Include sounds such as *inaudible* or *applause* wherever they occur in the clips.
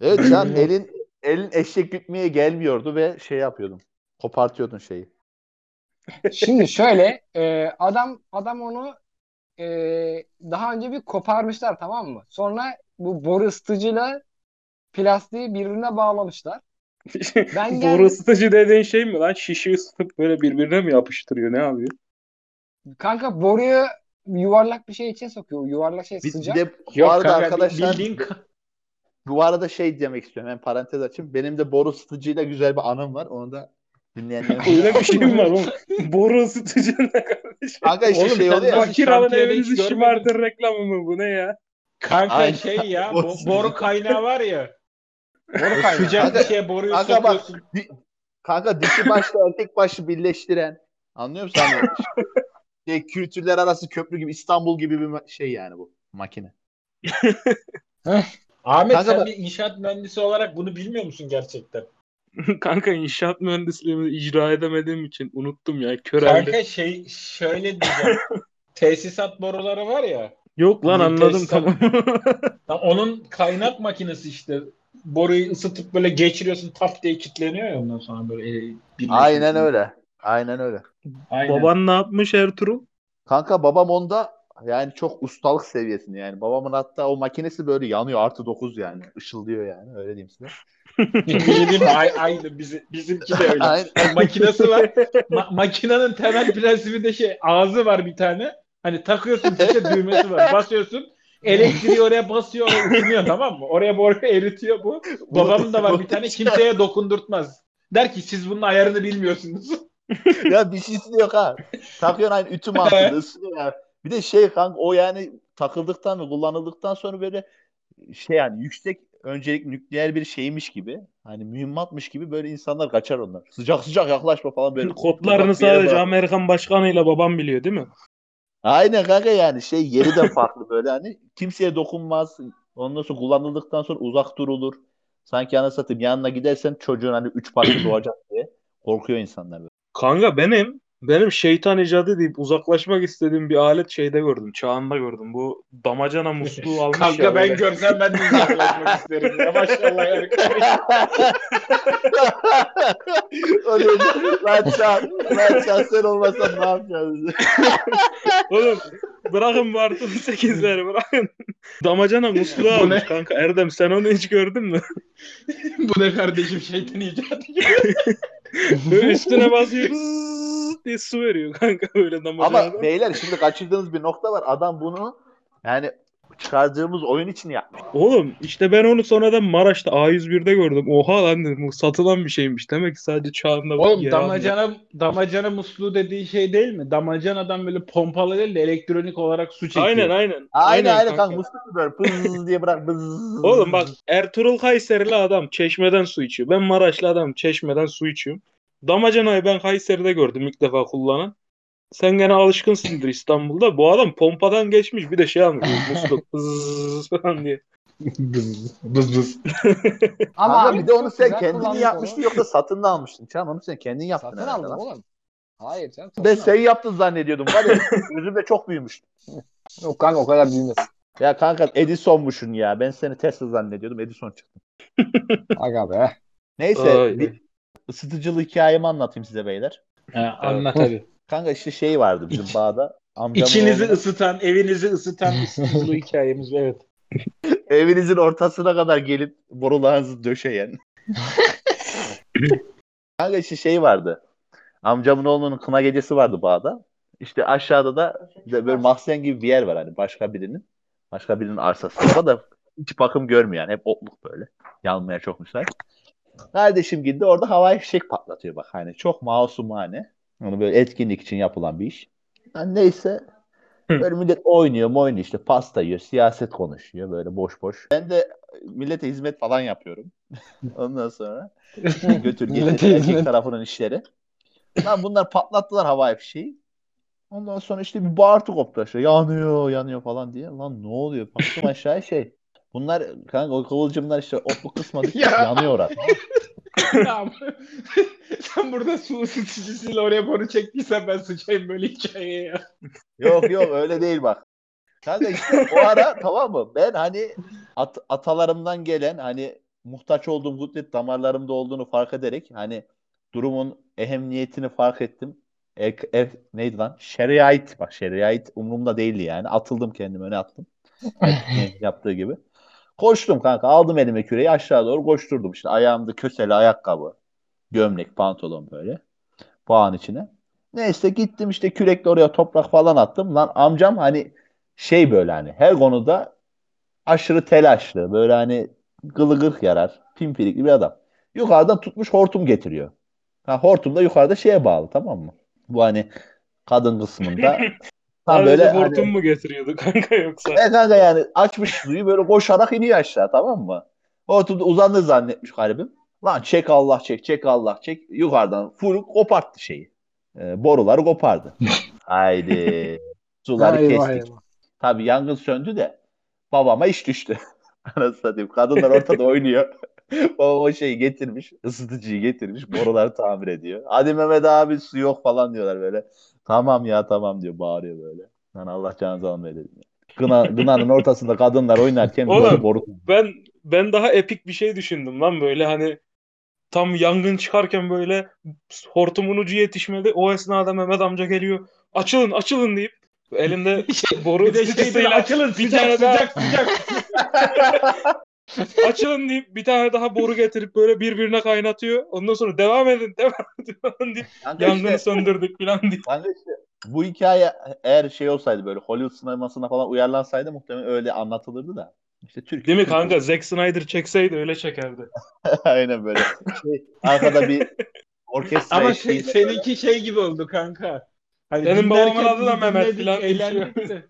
Evet sen *clears throat* elin elin eşek bitmeye gelmiyordu ve şey yapıyordun. Kopartıyordun şeyi. Şimdi *laughs* şöyle e, adam adam onu e, daha önce bir koparmışlar tamam mı? Sonra bu boru ısıtıcıyla plastiği birbirine bağlamışlar. Ben *laughs* geldim- Boru ısıtıcı dediğin şey mi lan? Şişi ısıtıp böyle birbirine mi yapıştırıyor? Ne yapıyor? Kanka boruyu yuvarlak bir şey için sokuyor. Yuvarlak şey Bir, bir sıcak. de bu Yok arada kanka arkadaşlar bildiğin bu arada şey demek istiyorum. Ben parantez açayım. Benim de boru ısıtıcıyla güzel bir anım var. Onu da dinleyenler. Öyle bir şey mi var oğlum? *laughs* Boru ısıtıcı ne kardeşim? Kanka işte Oğlum şey oluyor bak- Fakir alın evinizi şımartın reklamı mı bu ne ya? kanka Aynen. şey ya *laughs* Boru bo- boru kaynağı var ya. Boru kaynağı. Sıcak Kanka- bir şeye boruyu kanka bak, sokuyorsun. Di- Kanka dişi başla erkek başı birleştiren. Anlıyor musun? Hani *laughs* şey, kültürler arası köprü gibi İstanbul gibi bir ma- şey yani bu makine. Ahmet Kanka sen bir inşaat mühendisi olarak bunu bilmiyor musun gerçekten? *laughs* Kanka inşaat mühendisliğimi icra edemediğim için unuttum ya. Körelde. Kanka şey şöyle diyeceğim. *laughs* Tesisat boruları var ya. Yok lan anladım tesisat- tamam. *laughs* onun kaynak makinesi işte. Boruyu ısıtıp böyle geçiriyorsun taf diye kilitleniyor ya ondan sonra böyle e. Aynen öyle. Aynen öyle. Aynen. Baban ne yapmış Ertuğrul? Kanka babam onda yani çok ustalık seviyesinde yani. Babamın hatta o makinesi böyle yanıyor artı 9 yani. Işıldıyor yani öyle diyeyim size. *laughs* Ay- Aynı bizim, bizimki de öyle. *laughs* Aynen. Makinesi var. Ma- makinenin temel prensibi de şey ağzı var bir tane. Hani takıyorsun işte düğmesi var. Basıyorsun elektriği oraya basıyor ısınıyor tamam mı? Oraya boruyu eritiyor bu. Babamın da var bir tane kimseye dokundurtmaz. Der ki siz bunun ayarını bilmiyorsunuz. ya bir şeysi yok ha. Takıyorsun aynı ütü mantığında *laughs* ısınıyor. Bir de şey kanka o yani takıldıktan ve kullanıldıktan sonra böyle şey yani yüksek öncelik nükleer bir şeymiş gibi hani mühimmatmış gibi böyle insanlar kaçar onlar. Sıcak sıcak yaklaşma falan böyle. Kodlarını sadece bırak. Amerikan başkanıyla babam biliyor değil mi? Aynen kanka yani şey yeri de farklı böyle hani kimseye dokunmaz. Ondan sonra kullanıldıktan sonra uzak durulur. Sanki ana satayım yanına gidersen çocuğun hani üç parça doğacak diye korkuyor insanlar böyle. Kanka benim benim şeytan icadı deyip uzaklaşmak istediğim bir alet şeyde gördüm. Çağında gördüm. Bu damacana musluğu almış Kanka ya. ben böyle. görsem ben de uzaklaşmak *laughs* isterim. Ya maşallah yani. o değil. Lan Çağ, lan sen olmasan ne yapacağız? *laughs* Oğlum bırakın bu artı 18'leri bırakın. Damacana musluğu almış ne? kanka. Erdem sen onu hiç gördün mü? *laughs* Bu ne kardeşim şeytan icadı. Böyle *laughs* üstüne basıyor diye su veriyor kanka böyle damacanadan. Ama beyler şimdi kaçırdığınız bir nokta var. Adam bunu yani çıkardığımız oyun için yapmış. Oğlum işte ben onu sonradan Maraş'ta A101'de gördüm. Oha lan dedim bu satılan bir şeymiş. Demek ki sadece çağında Oğlum yer almıyor. damacana, damacana musluğu dediği şey değil mi? Damacanadan böyle pompalı değil de elektronik olarak su çekiyor. Aynen aynen. Aynen aynen kanka. kanka. Musluk böyle pız diye bırak pız. Oğlum bak Ertuğrul Kayserili adam çeşmeden su içiyor. Ben Maraşlı adam çeşmeden su içiyorum. Damacanayı ben Kayseri'de gördüm ilk defa kullanan. Sen gene alışkınsındır İstanbul'da. Bu adam pompadan geçmiş bir de şey almış. musluk bzzz falan diye. bız bız bız. *laughs* Ama abi bir de onu sen kendin yapmıştın yoksa satın da almıştın. Çağım onu sen kendin yaptın. Satın aldım lan. oğlum. Hayır canım. satın Ben sen yaptın zannediyordum. Var ya *laughs* gözümde çok büyümüş. Yok kanka o kadar büyümez. Ya kanka Edison'muşsun ya. Ben seni Tesla zannediyordum. Edison çıktı. *laughs* Aga be. Neyse Ay, bir ısıtıcılı hikayemi anlatayım size beyler. Ha, anlat hadi. Kanka işte şey vardı bizim bağda. Amcamın İçinizi oğluna- ısıtan, evinizi ısıtan *laughs* ısıtıcılı hikayemiz evet. *laughs* evinizin ortasına kadar gelip borularınızı döşeyen. *laughs* Kanka işte şey vardı. Amcamın oğlunun kına gecesi vardı bağda. İşte aşağıda da böyle mahzen gibi bir yer var hani başka birinin. Başka birinin arsasında da hiç bakım görmüyor yani. Hep otluk böyle. Yanmaya çok müsait. Kardeşim gitti orada havai fişek patlatıyor bak. Hani çok masumane. Onu böyle etkinlik için yapılan bir iş. Yani neyse Böyle millet oynuyor oynuyor işte pasta yiyor, siyaset konuşuyor böyle boş boş. Ben de millete hizmet falan yapıyorum. *laughs* Ondan sonra *laughs* götür getir erkek tarafının işleri. Lan bunlar patlattılar havai fişeği. Ondan sonra işte bir bağırtı koptu aşağı. Yanıyor, yanıyor falan diye. Lan ne oluyor? Baktım aşağıya şey. Bunlar kanka o kıvılcımlar işte otluk kısmadık *laughs* Ya. yanıyor orada. Tamam. *laughs* Sen burada su ısıtıcısıyla oraya boru çektiysen ben sıçayım böyle hikayeye ya. Yok yok öyle değil bak. Kanka işte o ara *laughs* tamam mı? Ben hani at- atalarımdan gelen hani muhtaç olduğum kudret damarlarımda olduğunu fark ederek hani durumun ehemmiyetini fark ettim. E, e, neydi lan? Şeriat. Bak şeriat umurumda değildi yani. Atıldım kendimi öne attım. Hep *laughs* yaptığı gibi. Koştum kanka. Aldım elime küreği aşağı doğru koşturdum. İşte ayağımda köseli ayakkabı, gömlek, pantolon böyle. Bağın içine. Neyse gittim işte kürekle oraya toprak falan attım. Lan amcam hani şey böyle hani her konuda aşırı telaşlı. Böyle hani gılı gırk yarar. Pimpirikli bir adam. Yukarıdan tutmuş hortum getiriyor. Ha, hortum da yukarıda şeye bağlı tamam mı? Bu hani kadın kısmında. *laughs* Tam böyle hortum hani, mu getiriyordu *laughs* kanka yoksa? e kanka yani açmış suyu böyle koşarak iniyor aşağı tamam mı? Hortumda uzandı zannetmiş garibim. Lan çek Allah çek çek Allah çek. Yukarıdan full koparttı şeyi. E, boruları kopardı. *laughs* Haydi. Suları Eyvah, kestik. eyvah. Tabii yangın söndü de babama iş düştü. *laughs* Anasını satayım. Kadınlar ortada oynuyor. Babam o şeyi getirmiş. ısıtıcıyı getirmiş. Boruları tamir ediyor. Hadi Mehmet abi su yok falan diyorlar böyle. Tamam ya tamam diyor. Bağırıyor böyle. Lan Allah canınızı almaya dedim. ya. Gına, gınanın ortasında kadınlar oynarken Oğlum. böyle boru. Ben ben daha epik bir şey düşündüm lan böyle hani tam yangın çıkarken böyle hortumun ucu yetişmedi. O esnada Mehmet amca geliyor. Açılın açılın deyip elinde *laughs* boru Bir de şey ısıtıcısıyla açılın bir sıcak sıcak sıcak. *laughs* *laughs* açılın deyip bir tane daha boru getirip böyle birbirine kaynatıyor. Ondan sonra devam edin devam edin falan deyip Kanka yangını işte, söndürdük falan diye. kanka işte bu hikaye eğer şey olsaydı böyle Hollywood sinemasına falan uyarlansaydı muhtemelen öyle anlatılırdı da. İşte Türk. Değil mi Türk- kanka? Zack Snyder çekseydi öyle çekerdi. *laughs* Aynen böyle. Şey, arkada bir orkestra Ama se- seninki şey gibi oldu kanka. Hani Benim babamın adı da Mehmet filan. eğlendik de.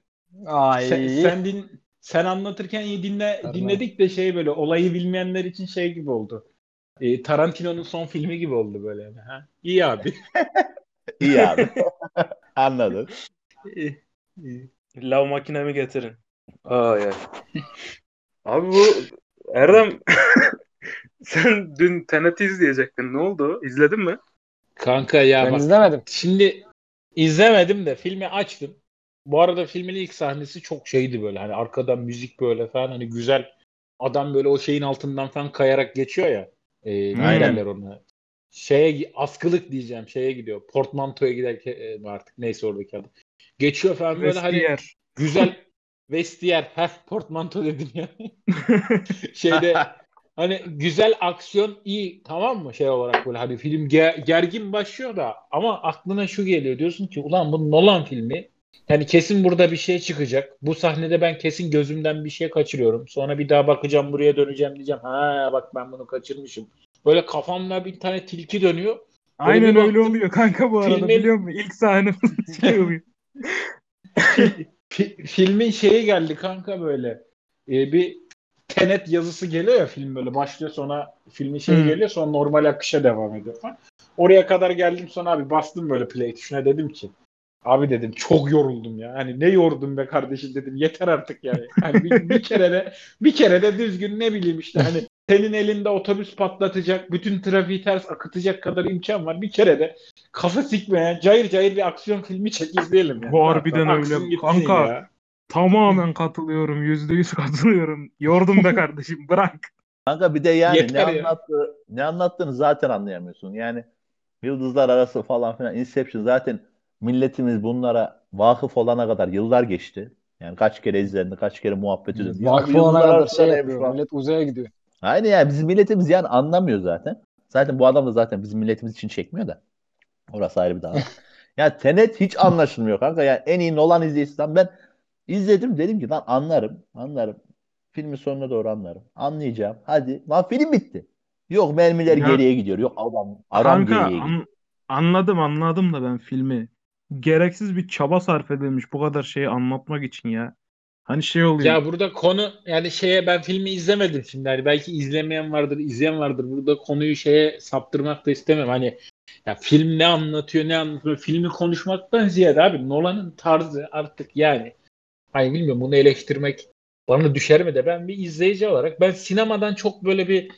Ay. Sen, sen, din, sen anlatırken iyi dinle, Tabii. dinledik de şey böyle olayı bilmeyenler için şey gibi oldu. Ee, Tarantino'nun son filmi gibi oldu böyle. yani, Ha? İyi abi. *laughs* iyi abi. *laughs* Anladım. İyi, iyi. Lav makinemi getirin. Ay ay. Abi bu Erdem *laughs* sen dün Tenet'i izleyecektin. Ne oldu? İzledin mi? Kanka ya Ben bak izlemedim. şimdi izlemedim de filmi açtım. Bu arada filmin ilk sahnesi çok şeydi böyle hani arkadan müzik böyle falan hani güzel adam böyle o şeyin altından falan kayarak geçiyor ya. Ee, ne derler ona? Şeye askılık diyeceğim şeye gidiyor. Portmantoya giderken e, artık neyse oradaki adı. Geçiyor falan böyle hani Vestiyer. güzel *laughs* vestiyer. Heh portmanto dedim ya. *laughs* Şeyde hani güzel aksiyon iyi tamam mı şey olarak böyle hani film ge- gergin başlıyor da ama aklına şu geliyor diyorsun ki ulan bu Nolan filmi yani kesin burada bir şey çıkacak. Bu sahnede ben kesin gözümden bir şey kaçırıyorum. Sonra bir daha bakacağım buraya döneceğim diyeceğim. Ha bak ben bunu kaçırmışım. Böyle kafamda bir tane tilki dönüyor. Aynen bir öyle baktım, oluyor kanka bu arada filmin- biliyor musun? İlk sahne şey oluyor. *laughs* Fi- filmin şeyi geldi kanka böyle. Ee, bir tenet yazısı geliyor ya film böyle başlıyor sonra filmin şeyi Hmm. geliyor sonra normal akışa devam ediyor falan. Oraya kadar geldim sonra abi bastım böyle play tuşuna dedim ki abi dedim çok yoruldum ya. Hani ne yordum be kardeşim dedim yeter artık yani. Hani bir, bir kere de bir kere de düzgün ne bileyim işte hani senin elinde otobüs patlatacak, bütün trafiği ters akıtacak kadar imkan var. Bir kere de kafa sikmeyen, cayır cayır bir aksiyon filmi çek izleyelim yani. Harbiden Tamam, öyle. Kanka, ya. Tamamen katılıyorum. Yüzde yüz katılıyorum. Yordum be kardeşim *laughs* bırak. Kanka bir de yani Yeter ne ya. anlattı, ne anlattığını zaten anlayamıyorsun. Yani Yıldızlar Arası falan filan Inception zaten milletimiz bunlara vakıf olana kadar yıllar geçti. Yani kaç kere izlendi, kaç kere muhabbet edildi. Bu olana kadar şey yapıyor. falan. Millet uzaya gidiyor. Aynen yani bizim milletimiz yani anlamıyor zaten. Zaten bu adam da zaten bizim milletimiz için çekmiyor da. Orası ayrı bir dava. *laughs* ya Tenet hiç anlaşılmıyor kanka. Yani en iyi Nolan izleyicisi. Lan ben izledim dedim ki lan anlarım. Anlarım. Filmin sonuna doğru anlarım. Anlayacağım. Hadi. Lan film bitti. Yok mermiler Ya- geriye gidiyor. Yok adam adam Kanka geriye gidiyor. an- anladım anladım da ben filmi. Gereksiz bir çaba sarf edilmiş bu kadar şeyi anlatmak için ya. Hani şey oluyor. Ya burada konu yani şeye ben filmi izlemedim şimdi. Hani belki izlemeyen vardır, izleyen vardır. Burada konuyu şeye saptırmak da istemem. Hani ya film ne anlatıyor, ne anlatıyor? Filmi konuşmaktan ziyade abi Nolan'ın tarzı artık yani hani bilmiyorum bunu eleştirmek bana düşer mi de ben bir izleyici olarak ben sinemadan çok böyle bir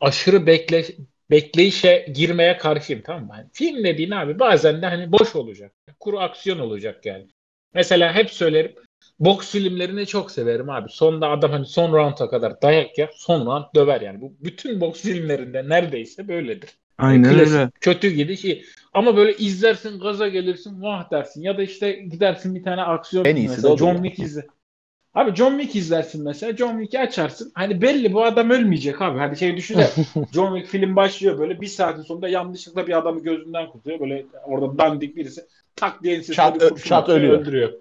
aşırı bekle bekleyişe girmeye karşıyım tamam mı? Yani film dediğin abi bazen de hani boş olacak. Kuru aksiyon olacak yani. Mesela hep söylerim boks filmlerini çok severim abi. Sonda adam hani son rounda kadar dayak yer, son round döver yani. Bu bütün boks filmlerinde neredeyse böyledir. Aynen Klasik, öyle. Kötü gidiş iyi. Ama böyle izlersin gaza gelirsin vah dersin. Ya da işte gidersin bir tane aksiyon En iyisi de mesela odur John. Wick izle. Abi John Wick izlersin mesela. John Wick'i açarsın. Hani belli bu adam ölmeyecek abi. Hani şey düşünsene. *laughs* John Wick film başlıyor böyle bir saatin sonunda yanlışlıkla bir adamı gözünden kurtarıyor. Böyle orada dandik birisi tak diye ensesine Çat bir çat ölüyor. öldürüyor.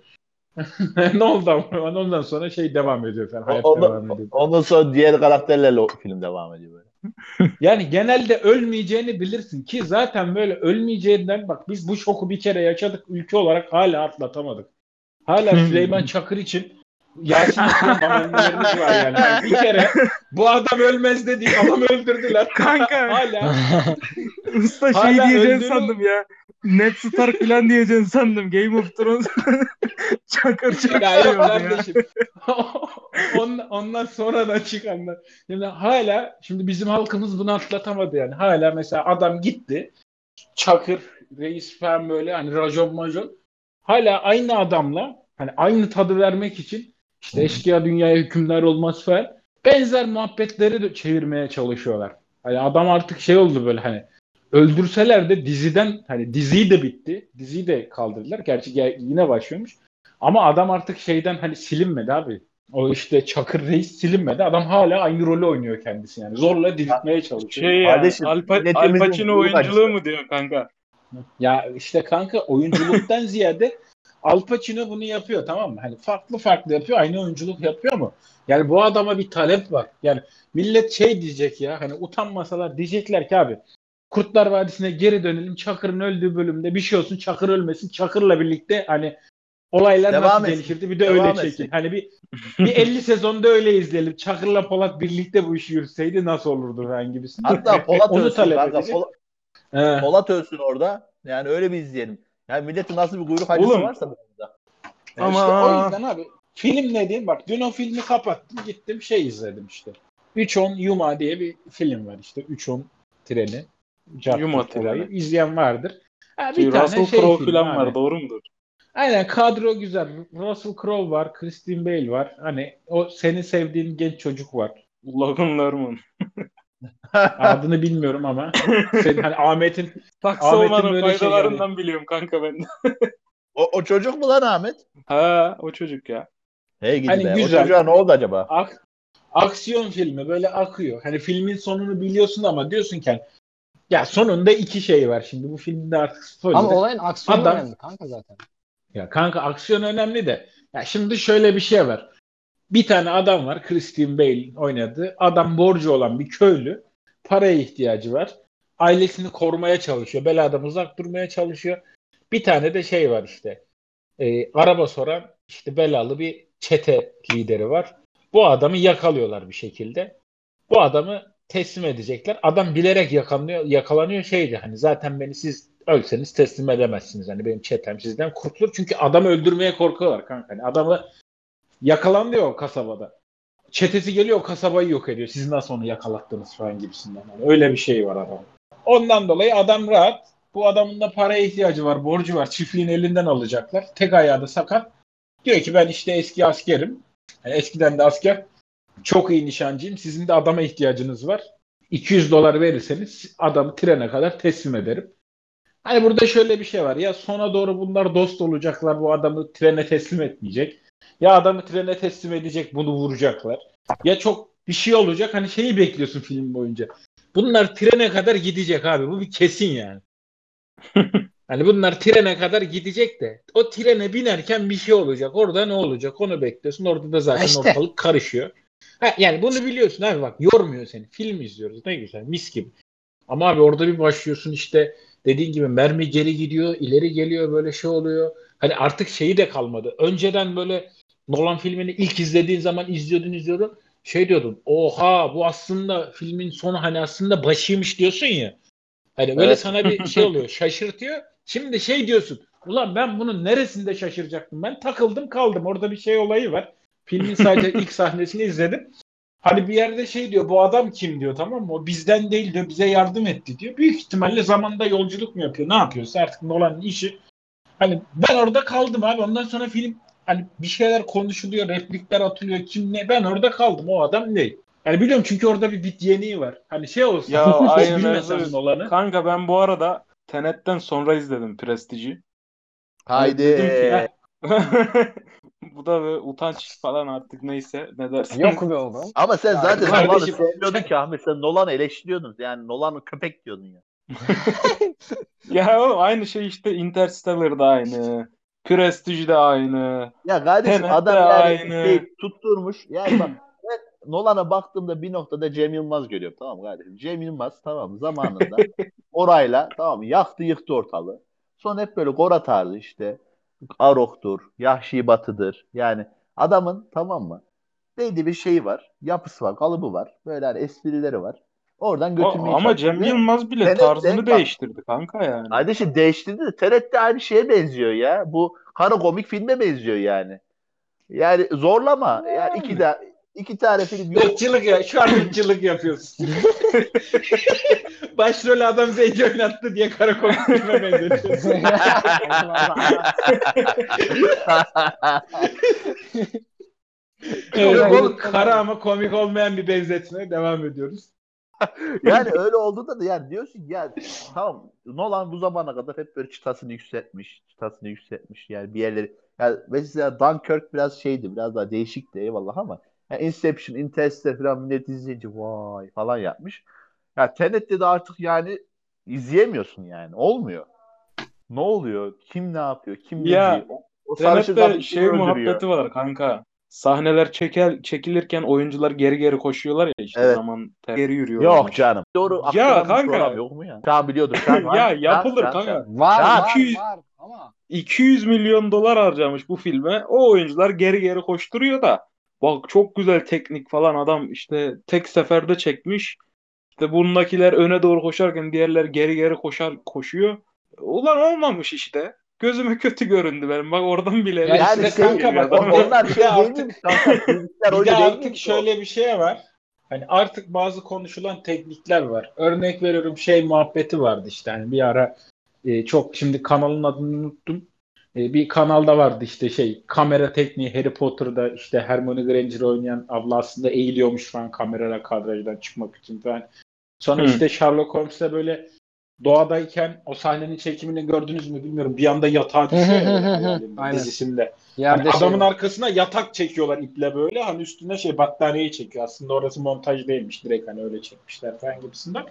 *laughs* ne oldu ama ondan sonra şey devam ediyor falan. Hayat Ondan- devam ediyor. Ondan sonra diğer karakterlerle o film devam ediyor böyle. *laughs* Yani genelde ölmeyeceğini bilirsin ki zaten böyle ölmeyeceğinden bak biz bu şoku bir kere yaşadık ülke olarak hala atlatamadık. Hala. Süleyman Çakır için Yasin amennelerimiz var yani. Yani *laughs* Bir kere bu adam ölmez dedik adam öldürdüler. Kanka. *laughs* hala *laughs* Usta şey Hala diyeceksin öldüğünü- sandım ya. Ned Stark falan diyeceksin sandım. Game of Thrones. Çakır Ya şey yok oldu ya. kardeşim. ondan, ondan sonradan çıkanlar. Yani hala şimdi bizim halkımız bunu atlatamadı yani. Hala mesela adam gitti. Çakır, reis falan böyle hani racon majon. Hala aynı adamla hani aynı tadı vermek için işte eşkıya dünyaya hükümdar olmaz falan benzer muhabbetleri de çevirmeye çalışıyorlar. Hani adam artık şey oldu böyle hani öldürseler de diziden hani diziyi de bitti. Diziyi de kaldırdılar. Gerçi ge- yine başlıyormuş. Ama adam artık şeyden hani silinmedi abi. O işte Çakır Reis silinmedi. Adam hala aynı rolü oynuyor kendisi yani. Zorla diriltmeye çalışıyor. Şey yani, Kardeşim, Al, Pa- Al Pacino oyunculuğu mu diyor kanka? Ya işte kanka oyunculuktan *laughs* ziyade Al Pacino bunu yapıyor tamam mı? Hani farklı farklı yapıyor. Aynı oyunculuk yapıyor mu? Yani bu adama bir talep var. Yani millet şey diyecek ya hani utanmasalar diyecekler ki abi Kurtlar Vadisi'ne geri dönelim. Çakır'ın öldüğü bölümde bir şey olsun. Çakır ölmesin. Çakır'la birlikte hani olaylar Devam nasıl etsin. gelişirdi bir de Devam öyle çekin. Hani bir bir 50 sezonda öyle izleyelim. Çakır'la Polat birlikte bu işi yürüseydi nasıl olurdu falan gibisinde. Hatta Polat Onu ölsün talep kanka. Polat. Polat ölsün orada. Yani öyle bir izleyelim. Yani milletin nasıl bir kuyruk acısı Oğlum. varsa burada. Ya Ama- işte o yüzden abi film ne diyeyim bak dün o filmi kapattım gittim şey izledim işte. 310 Yuma diye bir film var işte 310 treni. Yuma treni. İzleyen vardır. Ha, bir Şey, tane Russell şey Crowe falan var doğru mudur? Aynen kadro güzel. Russell Crowe var, Christine Bale var. Hani o senin sevdiğin genç çocuk var. Logan Lerman. Adını bilmiyorum ama. Senin *laughs* hani Ahmet'in Taksi Ahmet'in olmanın böyle şey faydalarından biliyorum kanka ben. O, o çocuk mu lan Ahmet? ha o çocuk ya. Hey gidi Hani be. güzel. O çocuğa ne oldu acaba? ak- aksiyon filmi böyle akıyor. Hani filmin sonunu biliyorsun ama diyorsun ki hani, ya sonunda iki şey var şimdi bu filmde artık spoiler. Ama olayın aksiyonu Adam- önemli kanka zaten. Ya kanka aksiyon önemli de. Ya şimdi şöyle bir şey var. Bir tane adam var. Christian Bale oynadı. Adam borcu olan bir köylü. Paraya ihtiyacı var. Ailesini korumaya çalışıyor. Beladan uzak durmaya çalışıyor. Bir tane de şey var işte. Ee, araba soran işte belalı bir çete lideri var. Bu adamı yakalıyorlar bir şekilde. Bu adamı teslim edecekler. Adam bilerek yakalanıyor, yakalanıyor şeydi hani zaten beni siz ölseniz teslim edemezsiniz. Hani benim çetem sizden kurtulur. Çünkü adamı öldürmeye korkuyorlar kanka. Hani adamı yakalandı ya o kasabada. Çetesi geliyor kasabayı yok ediyor. Siz nasıl onu yakalattınız falan gibisinden. Hani öyle bir şey var adam. Ondan dolayı adam rahat. Bu adamın da paraya ihtiyacı var, borcu var. Çiftliğin elinden alacaklar. Tek ayağı da sakat. Diyor ki ben işte eski askerim. Yani eskiden de asker. Çok iyi nişancıyım. Sizin de adama ihtiyacınız var. 200 dolar verirseniz adamı trene kadar teslim ederim. Hani burada şöyle bir şey var. Ya sona doğru bunlar dost olacaklar. Bu adamı trene teslim etmeyecek. Ya adamı trene teslim edecek. Bunu vuracaklar. Ya çok bir şey olacak. Hani şeyi bekliyorsun film boyunca. Bunlar trene kadar gidecek abi. Bu bir kesin yani. *laughs* Hani bunlar trene kadar gidecek de o trene binerken bir şey olacak. Orada ne olacak onu bekliyorsun. Orada da zaten İşte. ortalık karışıyor. Ha, yani bunu biliyorsun abi bak yormuyor seni. Film izliyoruz ne güzel mis gibi. Ama abi orada bir başlıyorsun işte dediğin gibi mermi geri gidiyor, ileri geliyor böyle şey oluyor. Hani artık şeyi de kalmadı. Önceden böyle Nolan filmini ilk izlediğin zaman izliyordun izliyordun. Şey diyordun. Oha bu aslında filmin sonu hani aslında başıymış diyorsun ya. Hani böyle Evet. sana bir şey oluyor. Şaşırtıyor. Şimdi şey diyorsun. Ulan ben bunun neresinde şaşıracaktım? Ben takıldım kaldım. Orada bir şey olayı var. Filmin sadece *laughs* ilk sahnesini izledim. Hani bir yerde şey diyor bu adam kim diyor tamam mı? O bizden değil diyor bize yardım etti diyor. Büyük ihtimalle zamanda yolculuk mu yapıyor? Ne yapıyorsa artık Nolan'ın işi. Hani ben orada kaldım abi. Ondan sonra film hani bir şeyler konuşuluyor, replikler atılıyor. Kim ne? Ben orada kaldım. O adam ne? Yani biliyorum çünkü orada bir bit yeniği var. Hani şey olsa Ya *laughs* aynen öyle. olanı. Kanka ben bu arada Tenet'ten sonra izledim Prestige'i. Haydi. Ki, *laughs* bu da böyle utanç falan artık neyse ne dersin. Yok be oğlum. Ama sen zaten Nolan'ı sevmiyordun ki Ahmet. Sen Nolan'ı eleştiriyordun. Yani Nolan'ı köpek diyordun ya. *laughs* ya oğlum aynı şey işte Interstellar'da aynı. Prestige de aynı. Ya kardeşim Tenet adam yani aynı. şey tutturmuş. Yani bak ben Nolan'a baktığımda bir noktada Cem Yılmaz görüyorum. Tamam kardeşim? Cem Yılmaz tamam zamanında *laughs* orayla tamam? Yaktı yıktı ortalığı. Sonra hep böyle Gora tarzı işte. Arok'tur, Yahşi Batı'dır. Yani adamın tamam mı? Belli bir şeyi var. Yapısı var, kalıbı var. Böyle hani esprileri var. Oradan götürmeye ama çalışıyor. Cem Yılmaz bile de tarzını bak- değiştirdi kanka yani. Kardeşim değiştirdi de Tenet de aynı şeye benziyor ya. Bu kara komik filme benziyor yani. Yani zorlama. Yani iki de iki tane film yok. Irkçılık ya. Şu an ırkçılık yapıyorsun. *laughs* Başrol adam zenci oynattı diye karakol filme benzetiyorsun. *laughs* Evet, bu kara ama komik olmayan bir benzetme. Devam ediyoruz. *laughs* yani öyle olduğunda da yani diyorsun ya tamam Nolan bu zamana kadar hep böyle çıtasını yükseltmiş. Çıtasını yükseltmiş. Yani bir yerleri yani mesela Dunkirk biraz şeydi. Biraz daha değişikti eyvallah ama yani Inception, Interstellar falan millet izleyince vay falan yapmış. Ya Tenet'te de artık yani izleyemiyorsun yani. Olmuyor. Ne oluyor? Kim ne yapıyor? Kim ne Ya, diyor? O, o Tenet'te şey öldürüyor? muhabbeti var kanka. Sahneler çekel, çekilirken oyuncular geri geri koşuyorlar ya işte Evet. zaman ter- geri yürüyorlar. Yok canım. Doğru Ya kanka. yok mu ya? Sen biliyordun. Sen, *laughs* ya yapılır kanka. Var var 200 var ama 200 milyon dolar harcamış bu filme. O oyuncular geri geri koşturuyor da. Bak çok güzel teknik falan adam işte tek seferde çekmiş. İşte bundakiler öne doğru koşarken diğerler geri geri koşar koşuyor. Ulan olmamış işte. Gözüme kötü göründü benim. Bak oradan bile. Ya Yani işte şey, kanka bak, onlar şey de değil artık- mi? *laughs* Kanka, Bir de artık şöyle bir şey var. Hani artık bazı konuşulan teknikler var. Örnek veriyorum şey muhabbeti vardı işte. Hani bir ara e, çok şimdi kanalın adını unuttum. E, bir kanalda vardı işte şey kamera tekniği Harry Potter'da işte Hermione Granger oynayan abla aslında eğiliyormuş falan kamerayla kadrajdan çıkmak için falan. Sonra Hı. işte Sherlock Holmes'te böyle doğadayken o sahnenin çekimini gördünüz mü bilmiyorum. Bir anda yatağa düşüyor ya böyle hayalinde, Aynen. dizisinde. yerde Hani adamın şey arkasına yatak çekiyorlar iple böyle. Hani üstüne şey battaniyeyi çekiyor. Aslında orası montaj değilmiş. Direkt hani öyle çekmişler falan gibisinden.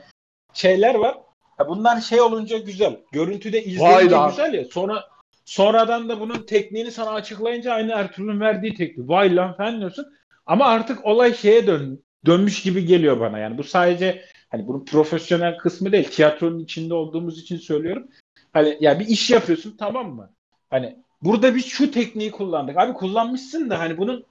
Şeyler var. Bunlar şey olunca güzel. Görüntüde izleyince güzel ya. Sonra sonradan da bunun tekniğini sana açıklayınca aynı Ertuğrul'un verdiği teknik. Vay lan falan diyorsun. Ama artık olay şeye dön, dönmüş gibi geliyor bana. Yani bu sadece hani bunun profesyonel kısmı değil. Tiyatronun içinde olduğumuz için söylüyorum. Hani ya bir iş yapıyorsun tamam mı? Hani burada biz şu tekniği kullandık. Abi kullanmışsın da hani bunun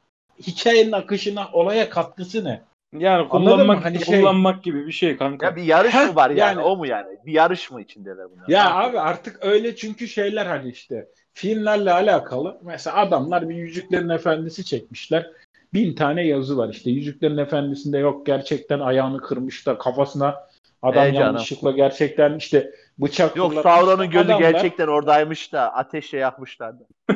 hikayenin akışına, olaya katkısı ne? Yani kullanmak Hani şey- kullanmak gibi bir şey kanka. Ya bir yarış Heh, mı var yani? yani. O mu yani? Bir yarış mı içindeler bunlar? Ya abi artık öyle çünkü şeyler hani işte filmlerle alakalı. Mesela adamlar bir Yüzüklerin Efendisi çekmişler. Bin tane yazı var işte. Yüzüklerin Efendisi'nde yok gerçekten ayağını kırmışlar kafasına adam canım. yanlışlıkla gerçekten işte bıçak Yok. Sauron'un gözü Adamlar- gerçekten oradaymış da ateşle yakmışlardı. *laughs*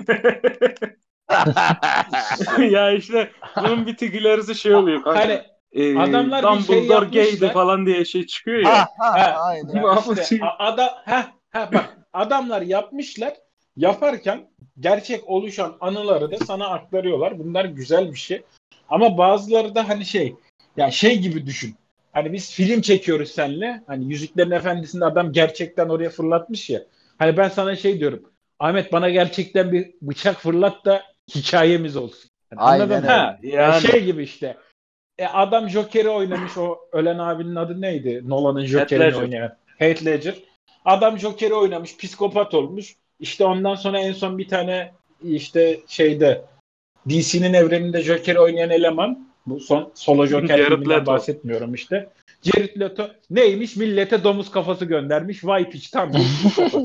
*laughs* ya işte bunun bir tık ilerisi şey oluyor kanka. Hani Ee, adamlar bir şey Dumbledore yapmışlar. gaydi falan diye şey çıkıyor ya. ha, ha, Ha, aynen. İşte, ada, heh, heh, bak adamlar yapmışlar. Yaparken gerçek oluşan anıları da sana aktarıyorlar. Bunlar güzel bir şey. Ama bazıları da hani şey ya şey gibi düşün. Hani biz film çekiyoruz seninle. Hani Yüzüklerin Efendisi'nde adam gerçekten oraya fırlatmış ya. Hani ben sana şey diyorum. Ahmet bana gerçekten bir bıçak fırlat da hikayemiz olsun. Yani Aynen anladın öyle. Ha, Yani şey gibi işte. E adam Joker'i oynamış o ölen abinin adı neydi? Nolan'ın Joker'ini oynayan. Heath Ledger. Adam Joker'i oynamış, psikopat olmuş. İşte ondan sonra en son bir tane işte şeyde DC'nin evreninde Joker'i oynayan eleman bu son solo Joker Leto. bahsetmiyorum işte. Jared Leto neymiş? Millete domuz kafası göndermiş. Vay piç tam.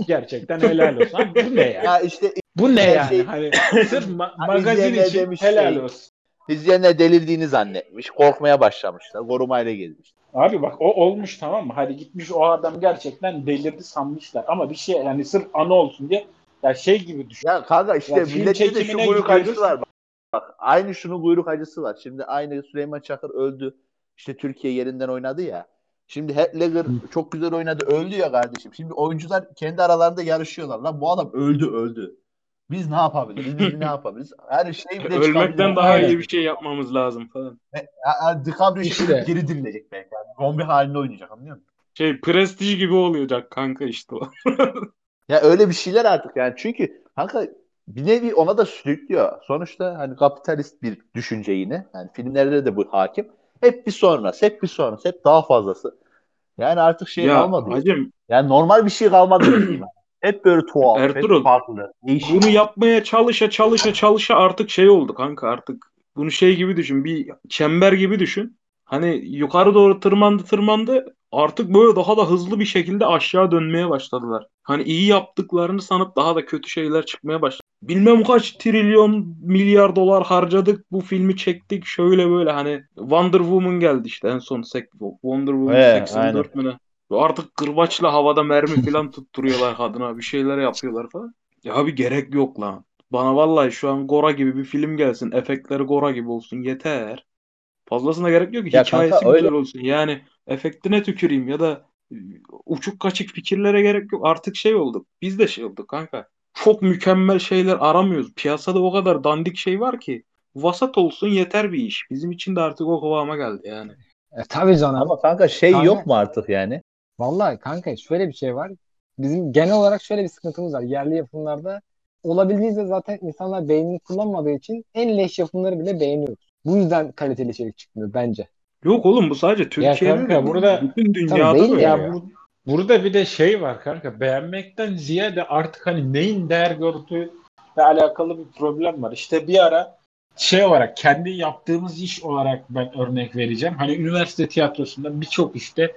Gerçekten helal olsun. Abi bu ne ya? Ya işte Bu ne yani? şey- Hani *laughs* sırf ma- magazin için demiş helal şey, olsun. izleyenler delirdiğini zannetmiş. Korkmaya başlamışlar. Korumayla gezmiş. Abi bak o olmuş tamam mı? Hadi gitmiş o adam gerçekten delirdi sanmışlar. Ama bir şey yani sırf anı olsun diye Ya şey gibi düşün. Ya kanka işte Ya millette de şu kuyruk acısı var. Bak, bak aynı şunun kuyruk acısı var. Şimdi aynı Süleyman Çakır öldü. İşte Türkiye yerinden oynadı ya. Şimdi Heath Ledger çok güzel oynadı. Öldü ya kardeşim. Şimdi oyuncular kendi aralarında yarışıyorlar. Lan bu adam öldü öldü. Biz ne yapabiliriz? Biz ne yapabiliriz? Her şey bile Ölmekten daha iyi bir şey yapmamız lazım falan. DiCaprio İşte. işte. geri dirilecek belki. Yani. Zombi halinde oynayacak anlıyor musun? Şey prestij gibi olacak kanka işte o. *laughs* Ya öyle bir şeyler artık yani. Çünkü kanka bir nevi ona da sürüklüyor. Sonuçta hani kapitalist bir düşünce yine. Yani filmlerde de bu hakim. Hep bir sonrası, hep bir sonrası, hep daha fazlası. Yani artık şey ya kalmadı. hacım Yani normal bir şey kalmadı. *clears throat* hep böyle tuhaf, Ertuğrul, hep farklı, değişik. bunu yapmaya çalışa çalışa çalışa artık şey oldu kanka artık. Bunu şey gibi düşün. Bir çember gibi düşün. Hani yukarı doğru tırmandı tırmandı. Artık böyle daha da hızlı bir şekilde aşağı dönmeye başladılar. Hani iyi yaptıklarını sanıp daha da kötü şeyler çıkmaya başladı. Bilmem kaç trilyon milyar dolar harcadık bu filmi çektik şöyle böyle hani Wonder Woman geldi işte en son sek Wonder Woman He, 84 mü ne? Artık kırbaçla havada mermi falan tutturuyorlar kadına bir şeyler yapıyorlar falan. Ya abi gerek yok lan. Bana vallahi şu an Gora gibi bir film gelsin. Efektleri Gora gibi olsun yeter. Fazlasına gerek yok. Ya Hikayesi kanka, güzel öyle- olsun. Yani efektine tüküreyim ya da e, uçuk kaçık fikirlere gerek yok. Artık şey olduk. Biz de şey olduk kanka. Çok mükemmel şeyler aramıyoruz. Piyasada o kadar dandik şey var ki. Vasat olsun yeter bir iş. Bizim için de artık o kıvama geldi yani. E, tabii canım. Ama kanka şey Kanka- yok mu artık yani? Vallahi kanka şöyle bir şey var. Bizim genel olarak şöyle bir sıkıntımız var. Yerli yapımlarda olabildiğince zaten insanlar beynini kullanmadığı için en leş yapımları bile beğeniyoruz. Bu yüzden kaliteli içerik çıkmıyor bence. Yok oğlum bu sadece Türkiye'de kanka, değil. burada- bütün dünyada değil böyle ya, ya. Ya bu, burada bir de şey var kanka beğenmekten ziyade artık hani neyin değer gördüğü ile alakalı bir problem var. İşte bir ara şey olarak kendi yaptığımız iş olarak ben örnek vereceğim. Hani üniversite tiyatrosunda birçok işte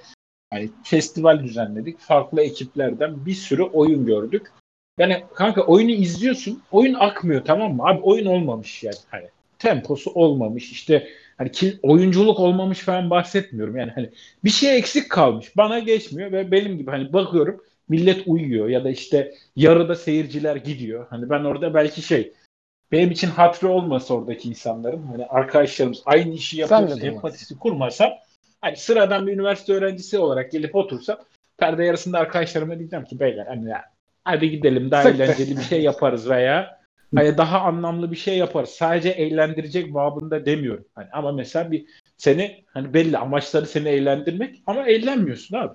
hani festival düzenledik. Farklı ekiplerden bir sürü oyun gördük. Yani kanka oyunu izliyorsun. Oyun akmıyor tamam mı? Abi oyun olmamış yani. Hani temposu olmamış. işte hani ki, oyunculuk olmamış falan bahsetmiyorum. Yani hani bir şey eksik kalmış. Bana geçmiyor ve benim gibi hani bakıyorum millet uyuyor ya da işte yarıda seyirciler gidiyor. Hani ben orada belki şey benim için hatırı olmasa oradaki insanların hani arkadaşlarımız aynı işi durma. empatisi kurmasam hani sıradan bir üniversite öğrencisi olarak gelip otursam perde yarısında arkadaşlarıma diyeceğim ki beyler hani ya, hadi gidelim daha eğlenceli bir şey yaparız veya hani daha anlamlı bir şey yaparız. Sadece eğlendirecek babında demiyorum. Hani ama mesela bir seni hani belli amaçları seni eğlendirmek ama eğlenmiyorsun abi.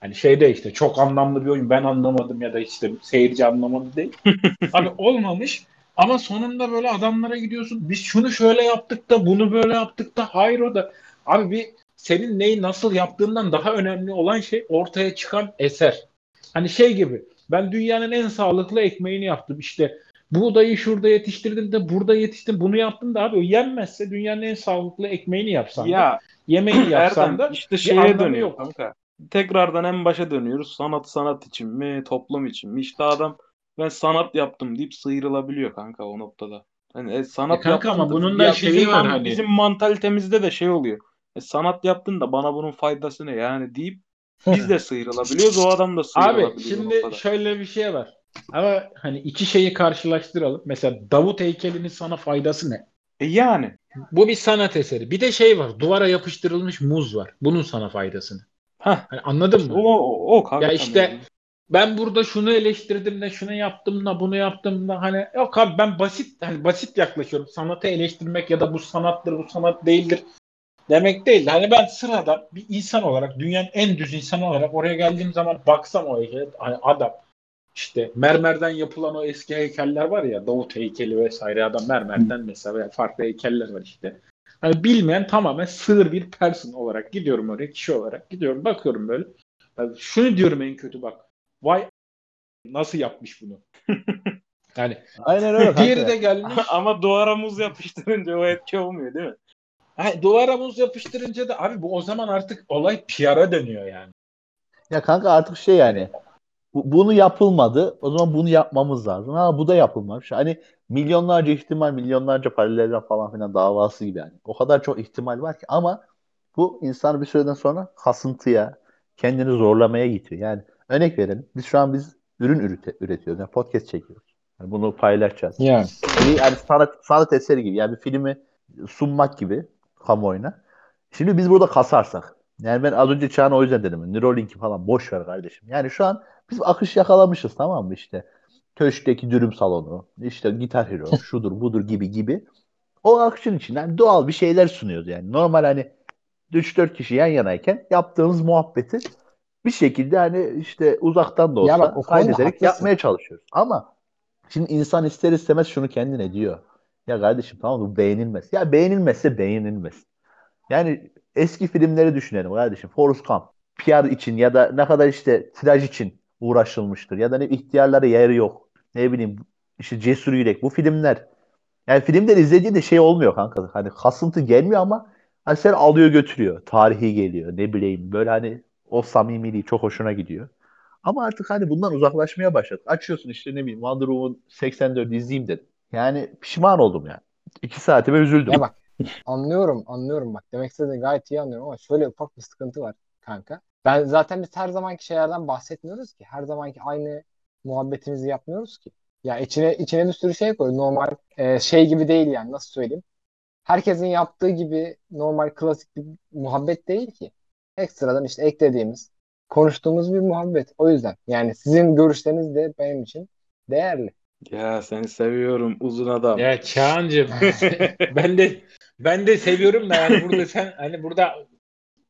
Hani şeyde işte çok anlamlı bir oyun ben anlamadım ya da işte seyirci anlamadı değil. *laughs* abi olmamış ama sonunda böyle adamlara gidiyorsun. Biz şunu şöyle yaptık da bunu böyle yaptık da hayır o da. Abi bir senin neyi nasıl yaptığından daha önemli olan şey ortaya çıkan eser. Hani şey gibi ben dünyanın en sağlıklı ekmeğini yaptım işte buğdayı şurada yetiştirdim de burada yetiştim bunu yaptım da abi o yenmezse dünyanın en sağlıklı ekmeğini yapsan da Ya yemeği yapsan Erdem da işte şeye dönüyor yok. kanka. Tekrardan en başa dönüyoruz. Sanat sanat için mi, toplum için mi? İşte adam ben sanat yaptım deyip sıyrılabiliyor kanka o noktada. Hani e, sanat E kanka ama bunun da şeyi var hani. Bizim mantalitemizde de şey oluyor. E, sanat yaptın da bana bunun faydası ne yani deyip *laughs* biz de sıyrılabiliyoruz. O adam da sıyrılabiliyor. Abi şimdi şöyle bir şey var. Ama hani iki şeyi karşılaştıralım. Mesela Davut heykelinin sana faydası ne? E yani. Bu bir sanat eseri. Bir de şey var. Duvara yapıştırılmış muz var. Bunun sana faydası ne? Heh. Hani anladın mı? O, o, o kanka. Ya işte ben burada şunu eleştirdim de şunu yaptım da bunu yaptım da hani yok abi ben basit hani basit yaklaşıyorum. Sanatı eleştirmek ya da bu sanattır bu sanat değildir demek değil. Hani ben sıradan bir insan olarak dünyanın en düz insanı olarak oraya geldiğim zaman baksam o heykele hani adam işte mermerden yapılan o eski heykeller var ya Davut heykeli vesaire adam mermerden mesela veya farklı heykeller var işte. Hani bilmeyen tamamen sığır bir person olarak gidiyorum oraya kişi olarak gidiyorum bakıyorum böyle. Yani şunu diyorum en kötü bak. Vay nasıl yapmış bunu? *laughs* yani Aynen öyle *laughs* diğeri de gelmiş. *laughs* Ama duvara muz yapıştırınca o etki olmuyor değil mi? Ha, duvara muz yapıştırınca da abi bu o zaman artık olay PR'a dönüyor yani. Ya kanka artık şey yani bu- bunu yapılmadı. O zaman bunu yapmamız lazım. Ha bu da yapılmamış. Hani milyonlarca ihtimal, milyonlarca paralelden falan filan davası gibi yani. O kadar çok ihtimal var ki ama bu insan bir süreden sonra kasıntıya, kendini zorlamaya gidiyor. Yani örnek verelim. Biz şu an biz ürün ürete, üretiyoruz. Yani podcast çekiyoruz. Yani bunu paylaşacağız. Yani. Yani sanat, sanat eseri gibi. Yani bir filmi sunmak gibi kamuoyuna. Şimdi biz burada kasarsak. Yani ben az önce Çağan'a o yüzden dedim. Neuralink'i falan boş ver kardeşim. Yani şu an biz akış yakalamışız tamam mı işte. Köşkteki dürüm salonu, işte Gitar Hero, *laughs* şudur budur gibi gibi. O akışın içinden doğal bir şeyler sunuyoruz yani. Normal hani 3-4 kişi yan yanayken yaptığımız muhabbeti bir şekilde hani işte uzaktan da olsa Ya bak, kaydederek haklısın. yapmaya çalışıyoruz. Ama şimdi insan ister istemez şunu kendine diyor. Ya kardeşim tamam bu beğenilmez. Ya beğenilmezse beğenilmez. Yani eski filmleri düşünelim kardeşim. Forrest Gump. PR için ya da ne kadar işte tiraj için uğraşılmıştır. Ya da ne ihtiyarlara yeri yok. Ne bileyim işte Cesur Yürek. Bu filmler yani filmden izlediğinde şey olmuyor kanka. Hani kasıntı gelmiyor ama hani seni alıyor götürüyor. Tarihi geliyor. Ne bileyim böyle hani o samimiliği çok hoşuna gidiyor. Ama artık hani bundan uzaklaşmaya başladık. Açıyorsun işte ne bileyim Wonder Woman 84 izleyeyim dedim. Yani pişman oldum yani. İki saatime üzüldüm. Ya bak anlıyorum anlıyorum bak demek istediğini gayet iyi anlıyorum ama şöyle ufak bir sıkıntı var kanka. Ben zaten biz her zamanki şeylerden bahsetmiyoruz ki. Her zamanki aynı muhabbetimizi yapmıyoruz ki. Ya içine içine bir sürü şey koy. Normal e, şey gibi değil yani nasıl söyleyeyim. Herkesin yaptığı gibi normal klasik bir muhabbet değil ki. Ekstradan işte eklediğimiz, konuştuğumuz bir muhabbet. O yüzden yani sizin görüşleriniz de benim için değerli. Ya seni seviyorum uzun adam. Ya Çağancığım *laughs* ben de ben de seviyorum da yani burada sen hani burada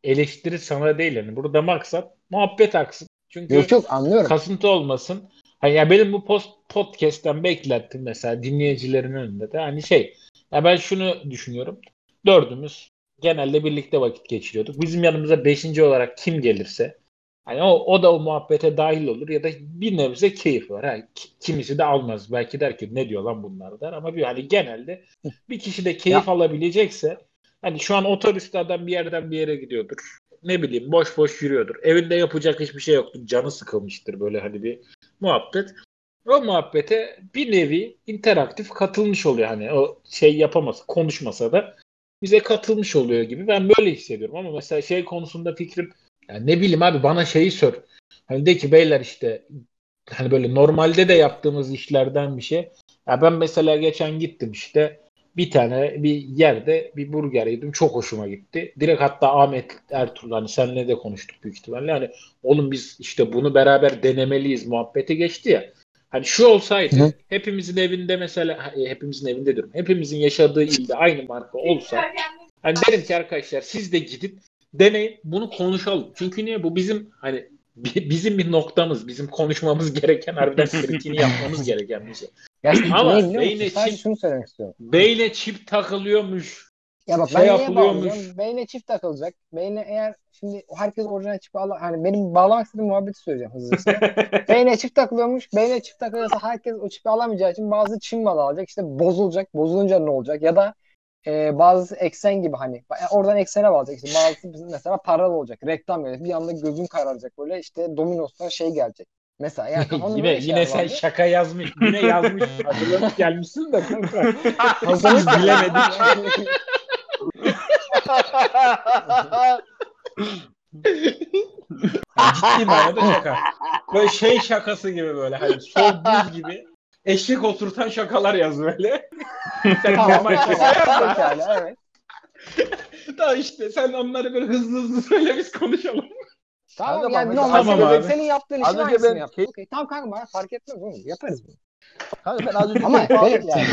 eleştiri sana değil yani burada maksat muhabbet aksın. Çünkü Yok yok anlıyorum. kasıntı olmasın. Hani ya benim bu post podcast'ten beklettim mesela dinleyicilerin önünde de hani şey ya ben şunu düşünüyorum. Dördümüz genelde birlikte vakit geçiriyorduk. Bizim yanımıza beşinci olarak kim gelirse hani o, o da o muhabbete dahil olur ya da bir nebze keyif var. Ha, ki- kimisi de almaz. Belki der ki ne diyor lan bunlar der ama bir hani genelde bir kişi de keyif alabilecekse hani şu an otobüste adam bir yerden bir yere gidiyordur. Ne bileyim boş boş yürüyordur. Evinde yapacak hiçbir şey yoktur. Canı sıkılmıştır böyle hani bir muhabbet. O muhabbete bir nevi interaktif katılmış oluyor hani o şey yapamasa konuşmasa da bize katılmış oluyor gibi ben böyle hissediyorum ama mesela şey konusunda fikrim yani ne bileyim abi bana şeyi sor. Hani de ki beyler işte hani böyle normalde de yaptığımız işlerden bir şey. Ya ben mesela geçen gittim işte bir tane bir yerde bir burger yedim. Çok hoşuma gitti. Direkt hatta Ahmet Ertuğrul hani seninle de konuştuk büyük ihtimalle. Hani oğlum biz işte bunu beraber denemeliyiz muhabbeti geçti ya. Hani şu olsaydı Hı hepimizin evinde mesela e, hepimizin evinde diyorum. Hepimizin yaşadığı ilde aynı marka olsa hani derim ki arkadaşlar siz de gidin deneyin bunu konuşalım. Çünkü niye bu bizim hani bi- bizim bir noktamız. Bizim konuşmamız *laughs* gereken harbiden kritiğini yapmamız *laughs* gereken bir şey. Gerçekten Ama Sadece çip- şunu söylemek istiyorum. Beyne çip takılıyormuş. Ya bak şey ben yapılıyormuş. Beyne çift takılacak. Beyne eğer şimdi herkes orijinal çipi ala hani benim bağlamak istediğim muhabbeti söyleyeceğim hızlıca. *laughs* beyne çift takılıyormuş. Beyne çift takılırsa herkes o çipi alamayacağı için bazı çim malı alacak. İşte bozulacak. Bozulunca ne olacak? Ya da e, bazısı eksen gibi hani yani oradan eksene bağlayacak. İşte bazısı mesela paralı olacak. Reklam gelecek. Bir anda gözün kararacak böyle işte Domino's'tan şey gelecek. Mesela yani *laughs* yine yine sen vardı. şaka yazmış. Yine yazmış. *laughs* Hazırlanıp gelmişsin de kanka. *laughs* Hazırlık Biz bilemedik. Ciddi manada şaka. Böyle şey şakası gibi böyle hani soğuk buz gibi. Eşek oturtan şakalar yaz böyle. *laughs* sen Tamam, normal şaka pekala, evet. Daha işte sen onları böyle hızlı hızlı söyle biz konuşalım. Tamam Kanka yani normal tamam senin, abi. senin yaptığın işin aynısını ben yap. şey- Okey, Tamam kanka bana fark etmez oğlum. Yaparız bunu. Kanka ben az önce Ama çok şöyle yani.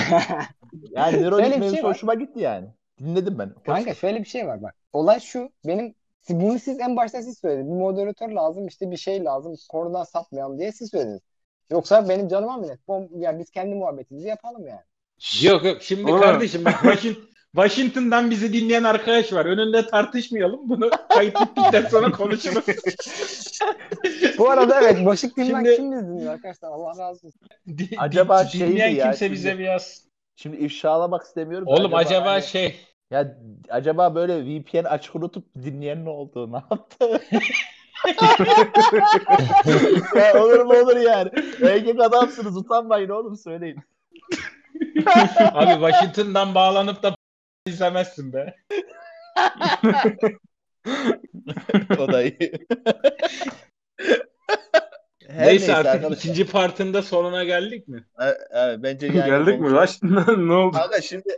Yani Neuralink bir şey *laughs* hoşuma gitti yani. Dinledim ben. Hoş- kanka şöyle bir şey var bak. Olay şu. Benim bunu siz en başta siz söylediniz. Bir moderatör lazım işte bir şey lazım. Konudan sapmayalım diye siz söylediniz. Yoksa benim canıma minnet. Bom, ya biz kendi muhabbetimizi yapalım yani. Yok yok şimdi Oğlum. kardeşim bak *laughs* Washington, Washington'dan bizi dinleyen arkadaş var. Önünde tartışmayalım. Bunu kayıt bittikten sonra konuşuruz. *laughs* Bu arada evet Washington'dan Şimdi- kim bizi dinliyor arkadaşlar? Allah razı olsun. Di- Acaba di- şey mi dinleyen ya kimse şimdi? bize bir yaz. Şimdi ifşalamak istemiyorum. Oğlum acaba, hani- şey ya acaba böyle VPN açık unutup dinleyen ne oldu? Ne yaptı? *laughs* ya olur mu olur yani. Erkek adamsınız utanmayın oğlum söyleyin. abi Washington'dan bağlanıp da *laughs* izlemezsin be. o da iyi. Ya *laughs* Neyse, neyse artık arkadaşlar. ikinci partında sonuna geldik mi? Evet, evet, bence yani Geldik mi? Baş... ne oldu? Kanka şimdi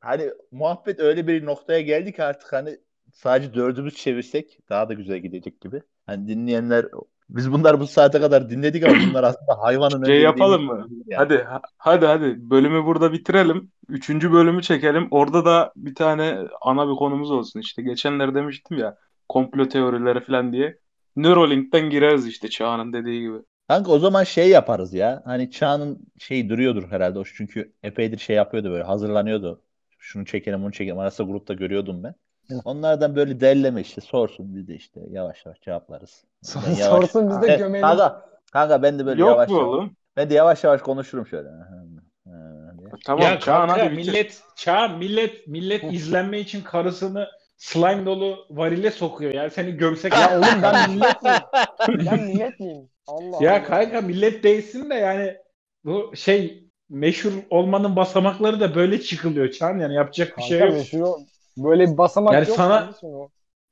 hani muhabbet öyle bir noktaya geldi ki artık hani sadece dördümüz çevirsek daha da güzel gidecek gibi. Hani dinleyenler biz bunlar bu saate kadar dinledik ama bunlar *clears throat* aslında hayvanın Şey önünde yapalım dediğimiz mı? yani. Hadi ha- hadi hadi bölümü burada bitirelim. Üçüncü bölümü çekelim. Orada da bir tane ana bir konumuz olsun. İşte geçenlerde demiştim ya komplo teorileri falan diye. Neuralink'ten gireriz işte Çağan'ın dediği gibi. Kanka o zaman şey yaparız ya. Hani Çağ'ın şey duruyordur herhalde. O çünkü epeydir şey yapıyordu böyle hazırlanıyordu. Şunu çekelim bunu çekelim. Arasında grupta görüyordum ben. Onlardan böyle derleme işte sorsun biz de işte yavaş yavaş cevaplarız. Ben yavaş- Sorsun biz de Evet, gömelim. Kanka, kanka ben de böyle Yok yavaş mu yavaş. oğlum? Ben de yavaş yavaş konuşurum şöyle. Diye. Tamam ya Çağan kanka hadi bitir. millet Çağan millet millet izlenme için karısını slime dolu varile sokuyor ya. Seni gömsek Ya oğlum ben *laughs* millet miyim? Ben millet miyim? Allah Ya Allah. kanka millet değilsin de yani bu şey meşhur olmanın basamakları da böyle çıkılıyor Çağan yani yapacak bir şey Kanka yok. meşhur- böyle bir basamak Yani yok sana-.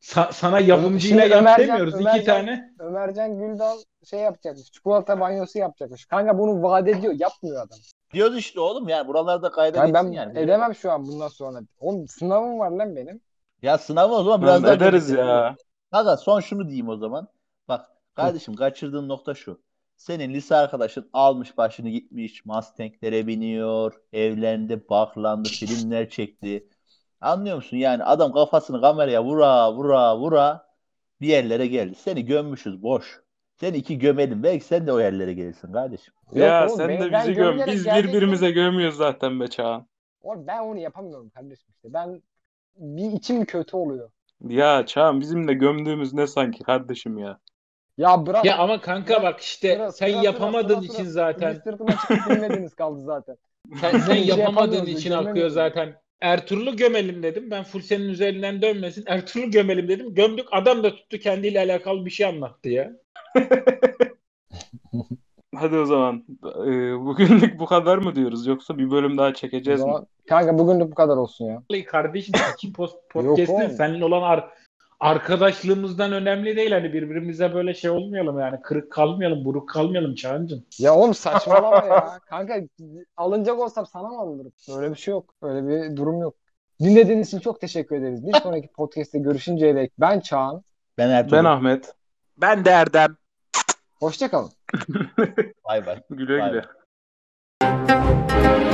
Sa- sana yapımcıyla yap Ömercan- demiyoruz. iki tane. Ömercan Güldal şey yapacakmış. Çikolata banyosu yapacakmış. Kanka bunu vaat ediyor. Yapmıyor adam. Diyoruz işte oğlum yani buralarda kayda Yani ben yani. edemem şu an bundan sonra. Oğlum sınavım var lan benim. Ya sınavı o zaman biraz daha ederiz çekeceğiz. ya. Kanka son şunu diyeyim o zaman. Bak kardeşim kaçırdığın nokta şu. Senin lise arkadaşın almış başını gitmiş Mustang'lere biniyor, evlendi, baklandı, filmler çekti. Anlıyor musun? Yani adam kafasını kameraya vura vura vura bir yerlere geldi. Seni gömmüşüz boş. Seni iki gömelim. Belki sen de o yerlere gelirsin kardeşim. Ya Yok oğlum, sen de bizi göm. Biz birbirimize gömüyoruz zaten be Çağan. Oğlum ben onu yapamıyorum kardeşim işte. Ben bir içim kötü oluyor. Ya Çağan bizim de gömdüğümüz ne sanki kardeşim ya. Ya bırak. Ya ama kanka bak işte Sıra- sen sıra- yapamadığın sıra- için zaten Bir sırtıma çıkıp dinlediniz kaldı zaten. sen, sen şey yapamadığın için akıyor zaten. Ertuğrul'u gömelim dedim. Ben full senin üzerinden dönmesin. Ertuğrul'u gömelim dedim. Gömdük. Adam da tuttu kendiyle alakalı bir şey anlattı ya. *laughs* Hadi o zaman. Ee, bugünlük bu kadar mı diyoruz yoksa bir bölüm daha çekeceğiz mi? Kanka bugün de bu kadar olsun ya. Kardeşim iki post podcast'in seninle olan ar- arkadaşlığımızdan önemli değil. Hani birbirimize böyle şey olmayalım yani. Kırık kalmayalım, buruk kalmayalım Çağancığım. Ya oğlum saçmalama ya. *laughs* Kanka alınacak olsam sana mı alınırım? Öyle bir şey yok. Öyle bir durum yok. Dinlediğiniz için çok teşekkür ederiz. Bir sonraki podcast'te görüşünceye dek ben Çağan. Ben Ertuğrul. Ben Ahmet. Ben de Erdem. Hoşçakalın. *laughs* Bay bay. Güle güle. bay.